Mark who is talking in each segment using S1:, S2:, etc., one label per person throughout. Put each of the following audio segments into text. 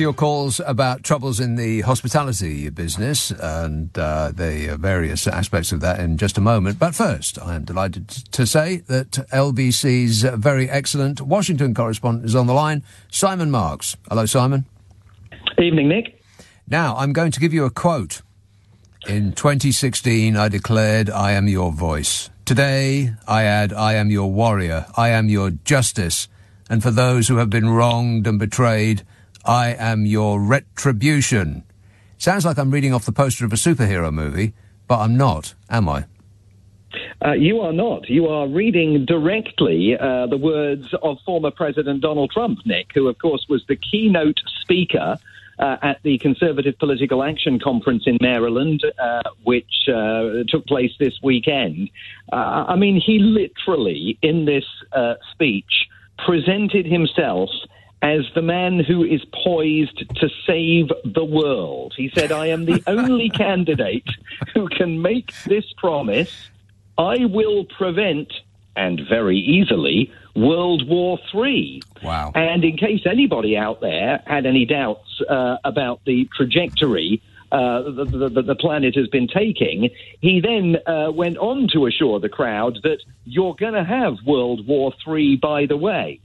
S1: for your calls about troubles in the hospitality business and uh, the various aspects of that in just a moment. But first, I am delighted to say that LBC's very excellent Washington correspondent is on the line, Simon Marks. Hello, Simon.
S2: Evening, Nick.
S1: Now, I'm going to give you a quote. In 2016, I declared, I am your voice. Today, I add, I am your warrior. I am your justice. And for those who have been wronged and betrayed, I am your retribution. Sounds like I'm reading off the poster of a superhero movie, but I'm not, am I?
S2: Uh, you are not. You are reading directly uh, the words of former President Donald Trump, Nick, who, of course, was the keynote speaker uh, at the Conservative Political Action Conference in Maryland, uh, which uh, took place this weekend. Uh, I mean, he literally, in this uh, speech, presented himself as the man who is poised to save the world. He said, I am the only candidate who can make this promise. I will prevent, and very easily, World War III.
S1: Wow.
S2: And in case anybody out there had any doubts uh, about the trajectory uh, the, the, the, planet has been taking, he then uh, went on to assure the crowd that you're going to have World War III, by the way.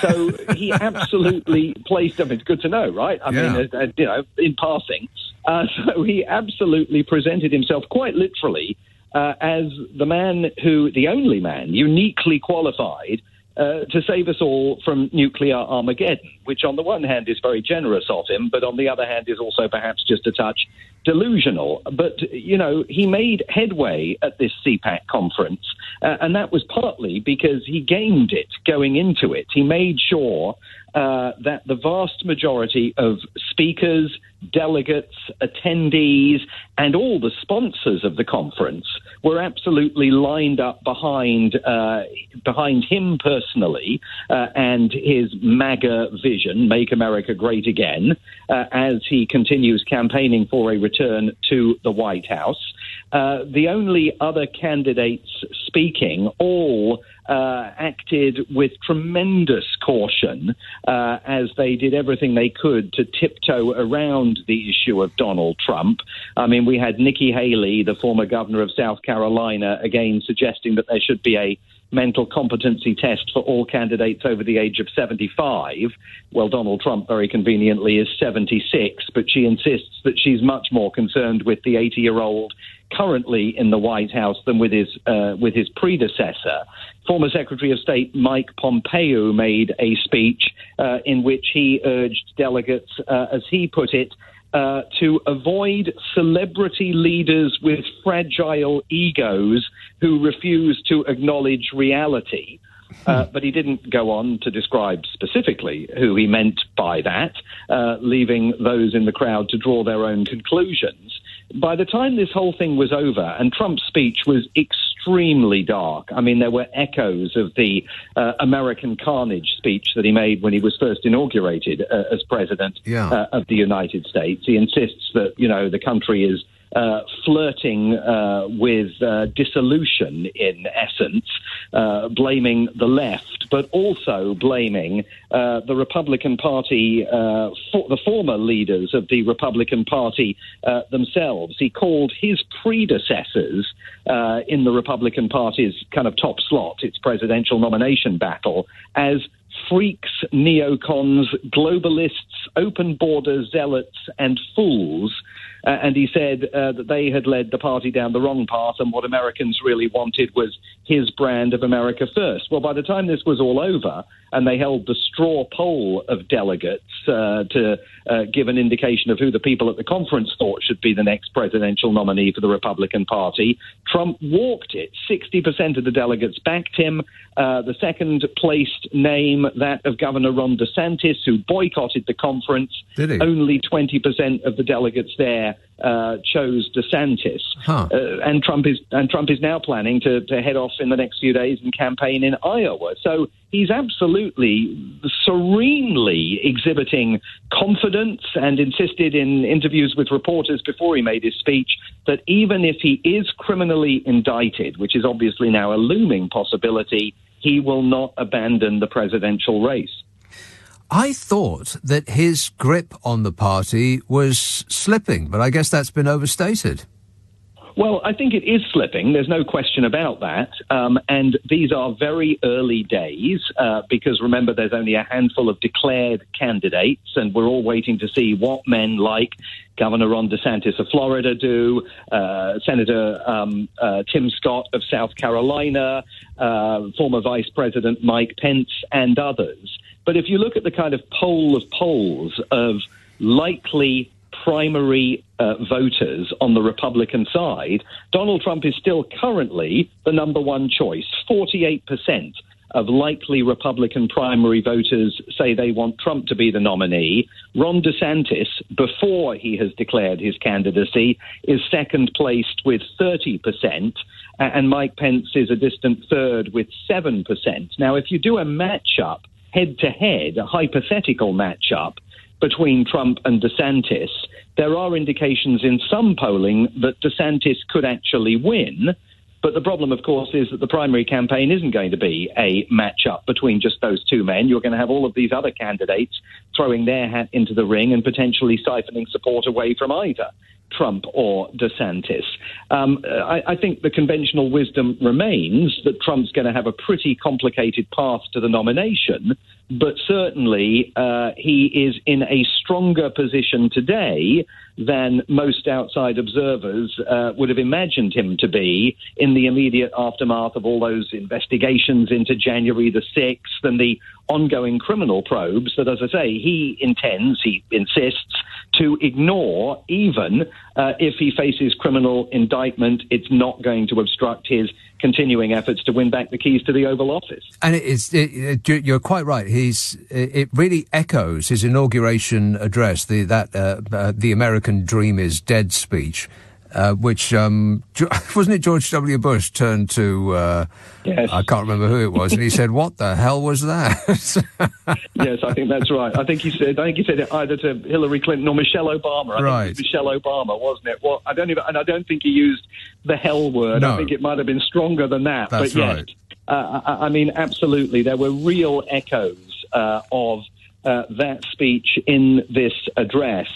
S2: So he absolutely placed. I mean, it's good to know, right? I
S1: yeah.
S2: mean, uh, uh, you know, in passing. Uh, so he absolutely presented himself quite literally uh, as the man who, the only man, uniquely qualified uh, to save us all from nuclear Armageddon, which on the one hand is very generous of him, but on the other hand is also perhaps just a touch delusional. But, you know, he made headway at this CPAC conference, uh, and that was partly because he gamed it going into it. He made sure uh, that the vast majority of speakers, delegates, attendees, and all the sponsors of the conference were absolutely lined up behind uh, behind him personally uh, and his MAGA vision, "Make America Great Again," uh, as he continues campaigning for a return to the White House. Uh, the only other candidates speaking all uh, acted with tremendous caution uh, as they did everything they could to tiptoe around the issue of Donald Trump. I mean, we had Nikki Haley, the former governor of South Carolina, again suggesting that there should be a mental competency test for all candidates over the age of 75. Well, Donald Trump very conveniently is 76, but she insists that she's much more concerned with the 80 year old currently in the White House than with his uh, with his predecessor. Former Secretary of State Mike Pompeo made a speech uh, in which he urged delegates, uh, as he put it, uh, to avoid celebrity leaders with fragile egos who refuse to acknowledge reality. Uh, but he didn't go on to describe specifically who he meant by that, uh, leaving those in the crowd to draw their own conclusions. By the time this whole thing was over, and Trump's speech was extremely dark. I mean, there were echoes of the uh, American carnage speech that he made when he was first inaugurated uh, as president
S1: yeah.
S2: Uh, of the United States. He insists that, you know, the country is uh, flirting uh, with uh, dissolution in essence, uh, blaming the left, but also blaming uh, the Republican Party, uh, for the former leaders of the Republican Party themselves. He called his predecessors in the Republican Party's kind of top slot, its presidential nomination battle, as freaks, neocons, globalists, open border zealots, and fools. Uh, and he said uh, that they had led the party down the wrong path, and what Americans really wanted was his brand of America first. Well, by the time this was all over, and they held the straw poll of delegates uh, to uh, give an indication of who the people at the conference thought should be the next presidential nominee for the Republican Party. Trump walked it. 60% of the delegates backed him. Uh, the second placed name, that of Governor Ron DeSantis, who boycotted the conference.
S1: Did he?
S2: Only 20% of the delegates there uh, chose DeSantis,
S1: huh.
S2: uh, and Trump is and Trump is now planning to, to head off in the next few days and campaign in Iowa. So he's absolutely serenely exhibiting confidence and insisted in interviews with reporters before he made his speech that even if he is criminally indicted, which is obviously now a looming possibility, he will not abandon the presidential race.
S1: I thought that his grip on the party was slipping, but I guess that's been overstated.
S2: Well, I think it is slipping. There's no question about that. Um, and these are very early days uh, because remember, there's only a handful of declared candidates, and we're all waiting to see what men like Governor Ron DeSantis of Florida do, uh, Senator um, uh, Tim Scott of South Carolina, uh, former Vice President Mike Pence, and others. But if you look at the kind of poll of polls of likely primary uh, voters on the Republican side, Donald Trump is still currently the number one choice. 48% of likely Republican primary voters say they want Trump to be the nominee. Ron DeSantis, before he has declared his candidacy, is second placed with 30%, and Mike Pence is a distant third with 7%. Now, if you do a matchup head to head, a hypothetical matchup, between Trump and DeSantis, there are indications in some polling that DeSantis could actually win. But the problem, of course, is that the primary campaign isn't going to be a matchup between just those two men. You're going to have all of these other candidates throwing their hat into the ring and potentially siphoning support away from either. Trump or DeSantis. Um, I, I, think the conventional wisdom remains that Trump's going to have a pretty complicated path to the nomination, but certainly uh, he is in a stronger position today than most outside observers uh, would have imagined him to be in the immediate aftermath of all those investigations into January the 6th and the ongoing criminal probes that, as I say, he intends, he insists, to ignore even uh, if he faces criminal indictment. It's not going to obstruct his continuing efforts to win back the keys to the Oval Office.
S1: And it is, it, it, you're quite right. He's, it really echoes his inauguration address, the, that, uh, uh, the American dream is dead speech. Uh, which um, wasn't it George W. Bush turned to uh, yes. I can't remember who it was, and he said, "What the hell was that?"
S2: yes, I think that's right. I think he said I think he said it either to Hillary Clinton or Michelle Obama. I right, Michelle Obama, wasn't it? Well, I don't even, and I don't think he used the hell word. No. I think it might have been stronger than that.
S1: That's
S2: but
S1: right.
S2: uh, I, I, mean, absolutely, there were real echoes uh, of uh, that speech in this address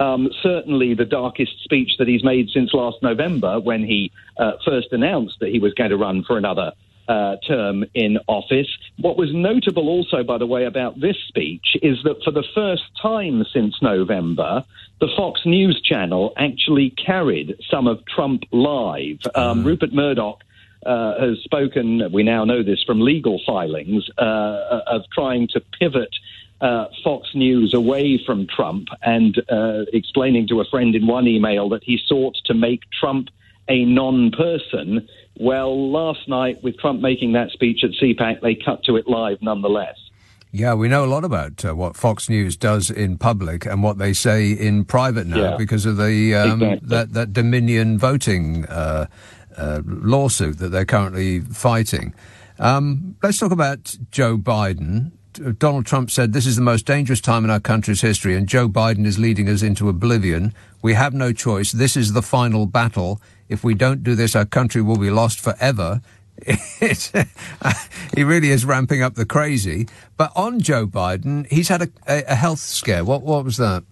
S2: um, certainly the darkest speech that he's made since last November when he uh, first announced that he was going to run for another uh, term in office. What was notable also, by the way, about this speech is that for the first time since November, the Fox News channel actually carried some of Trump live. Um, mm. Rupert Murdoch uh, has spoken, we now know this from legal filings, uh, of trying to pivot uh, Fox News away from Trump and uh, explaining to a friend in one email that he sought to make Trump a non person. Well, last night, with Trump making that speech at CPAC, they cut to it live nonetheless.
S1: Yeah, we know a lot about uh, what Fox News does in public and what they say in private now
S2: yeah,
S1: because of the um,
S2: exactly.
S1: that, that Dominion voting uh, uh, lawsuit that they're currently fighting. Um, let's talk about Joe Biden. Donald Trump said this is the most dangerous time in our country's history, and Joe Biden is leading us into oblivion. We have no choice. This is the final battle. If we don't do this, our country will be lost forever. he really is ramping up the crazy. But on Joe Biden, he's had a, a, health scare. What, what was that?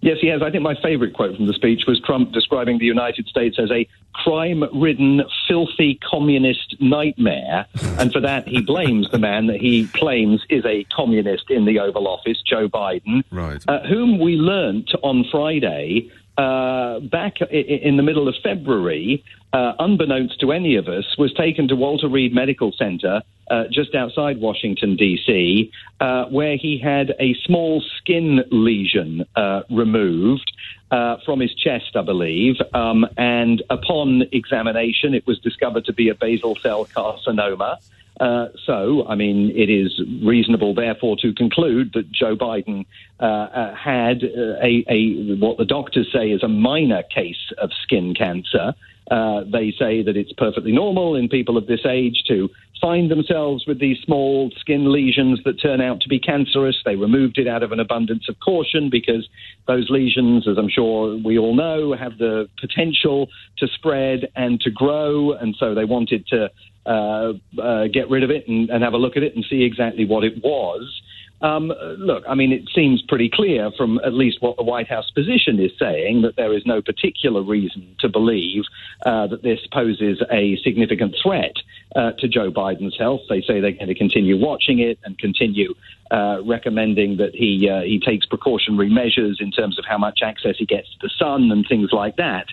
S2: Yes, he has. I think my favorite quote from the speech was Trump describing the United States as a crime ridden, filthy communist nightmare. And for that, he blames the man that he claims is a communist in the Oval Office, Joe Biden,
S1: right.
S2: uh, whom we learnt on Friday uh, back in the middle of February, uh, unbeknownst to any of us, was taken to Walter Reed Medical Center uh, just outside Washington, D.C., uh, where he had a small skin lesion uh, removed. Uh, from his chest, I believe. Um, and upon examination, it was discovered to be a basal cell carcinoma. Uh, so, I mean, it is reasonable, therefore, to conclude that Joe Biden uh, uh, had a, a, what the doctors say is a minor case of skin cancer. Uh, they say that it's perfectly normal in people of this age to find themselves with these small skin lesions that turn out to be cancerous. They removed it out of an abundance of caution because those lesions, as I'm sure we all know, have the potential to spread and to grow. And so they wanted to uh, uh, get rid of it and, and, have a look at it and see exactly what it was. Um, look, I mean, it seems pretty clear from at least what the White House position is saying that there is no particular reason to believe uh, that this poses a significant threat uh, to Joe Biden's health. They say they're going to continue watching it and continue uh, recommending that he uh, he takes precautionary measures in terms of how much access he gets to the sun and things like that.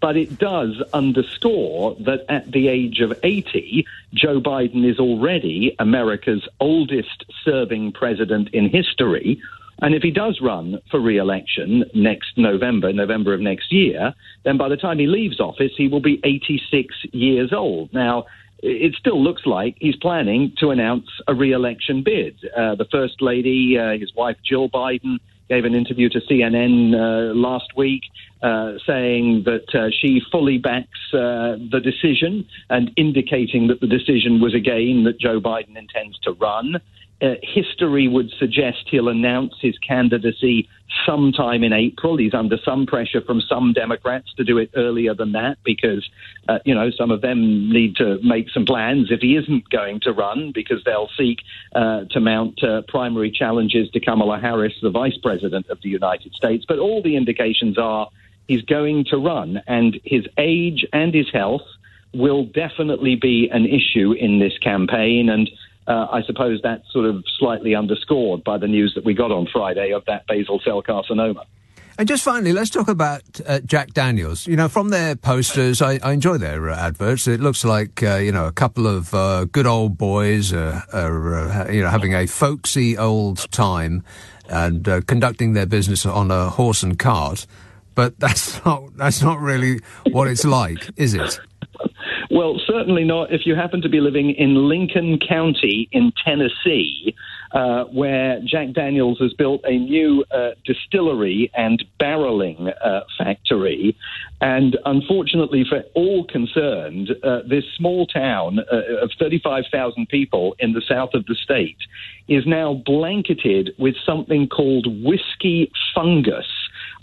S2: But it does underscore that at the age of 80, Joe Biden is already America's oldest serving president in history. And if he does run for re election next November, November of next year, then by the time he leaves office, he will be 86 years old. Now, it still looks like he's planning to announce a re election bid. Uh, the First Lady, uh, his wife Jill Biden, gave an interview to CNN uh, last week uh, saying that uh, she fully backs uh, the decision and indicating that the decision was again that Joe Biden intends to run. Uh, history would suggest he'll announce his candidacy sometime in April. He's under some pressure from some Democrats to do it earlier than that because, uh, you know, some of them need to make some plans if he isn't going to run because they'll seek uh, to mount uh, primary challenges to Kamala Harris, the vice president of the United States. But all the indications are he's going to run, and his age and his health will definitely be an issue in this campaign. And uh, I suppose that's sort of slightly underscored by the news that we got on Friday of that basal cell carcinoma.
S1: And just finally, let's talk about uh, Jack Daniels. You know, from their posters, I, I enjoy their uh, adverts. It looks like uh, you know a couple of uh, good old boys uh, are you know having a folksy old time and conducting their business on a horse and cart. But that's not that's not really what it's like, is it?
S2: Well, certainly not if you happen to be living in Lincoln County in Tennessee, uh, where Jack Daniels has built a new uh, distillery and barreling uh, factory. And unfortunately for all concerned, uh, this small town uh, of 35,000 people in the south of the state is now blanketed with something called whiskey fungus.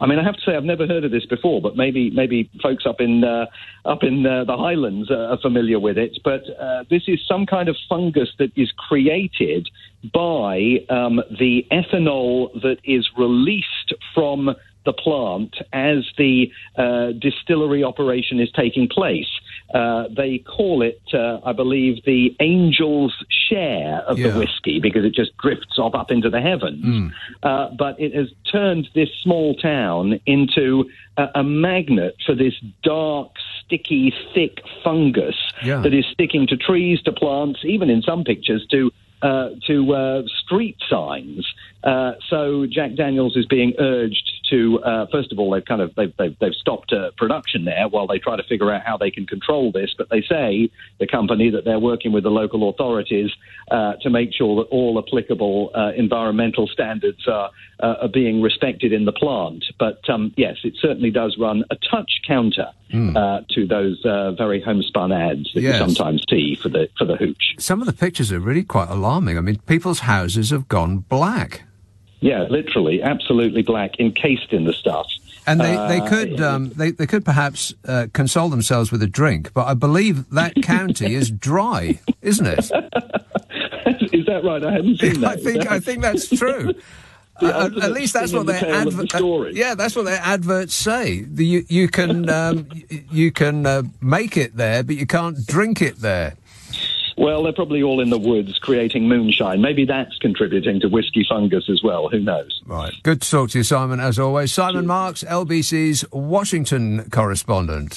S2: I mean, I have to say I've never heard of this before, but maybe maybe folks up in uh, up in uh, the Highlands are familiar with it. But uh, this is some kind of fungus that is created by um, the ethanol that is released from the plant as the uh, distillery operation is taking place. Uh, they call it, uh, I believe, the angel's share of yeah. the whiskey because it just drifts off up into the heavens. Mm. Uh, but it has turned this small town into a, a magnet for this dark, sticky, thick fungus yeah. that is sticking to trees, to plants, even in some pictures to uh, to uh, street signs. Uh, so Jack Daniels is being urged to, uh, first of all, they've kind of they've they've, they've stopped uh, production there while they try to figure out how they can control this. But they say the company that they're working with the local authorities uh, to make sure that all applicable uh, environmental standards are uh, are being respected in the plant. But um, yes, it certainly does run a touch counter mm. to those very homespun ads that yes. you sometimes see for the for the hooch.
S1: Some of the pictures are really quite alarming. I mean, people's houses have gone black.
S2: Yeah, literally, absolutely black, encased in the stuff.
S1: And they, they uh, could um, they, they could perhaps uh, console themselves with a drink, but I believe that county is dry, isn't it?
S2: is that right? I haven't seen that.
S1: I think I think that's true. Uh, at least that's what their adver-
S2: the
S1: yeah, that's what their adverts say. The, you, you can um, you can uh, make it there, but you can't drink it there.
S2: Well, they're probably all in the woods creating moonshine. Maybe that's contributing to whiskey fungus as well. Who knows?
S1: Right. Good to talk to you, Simon, as always. Simon Marks, LBC's Washington correspondent.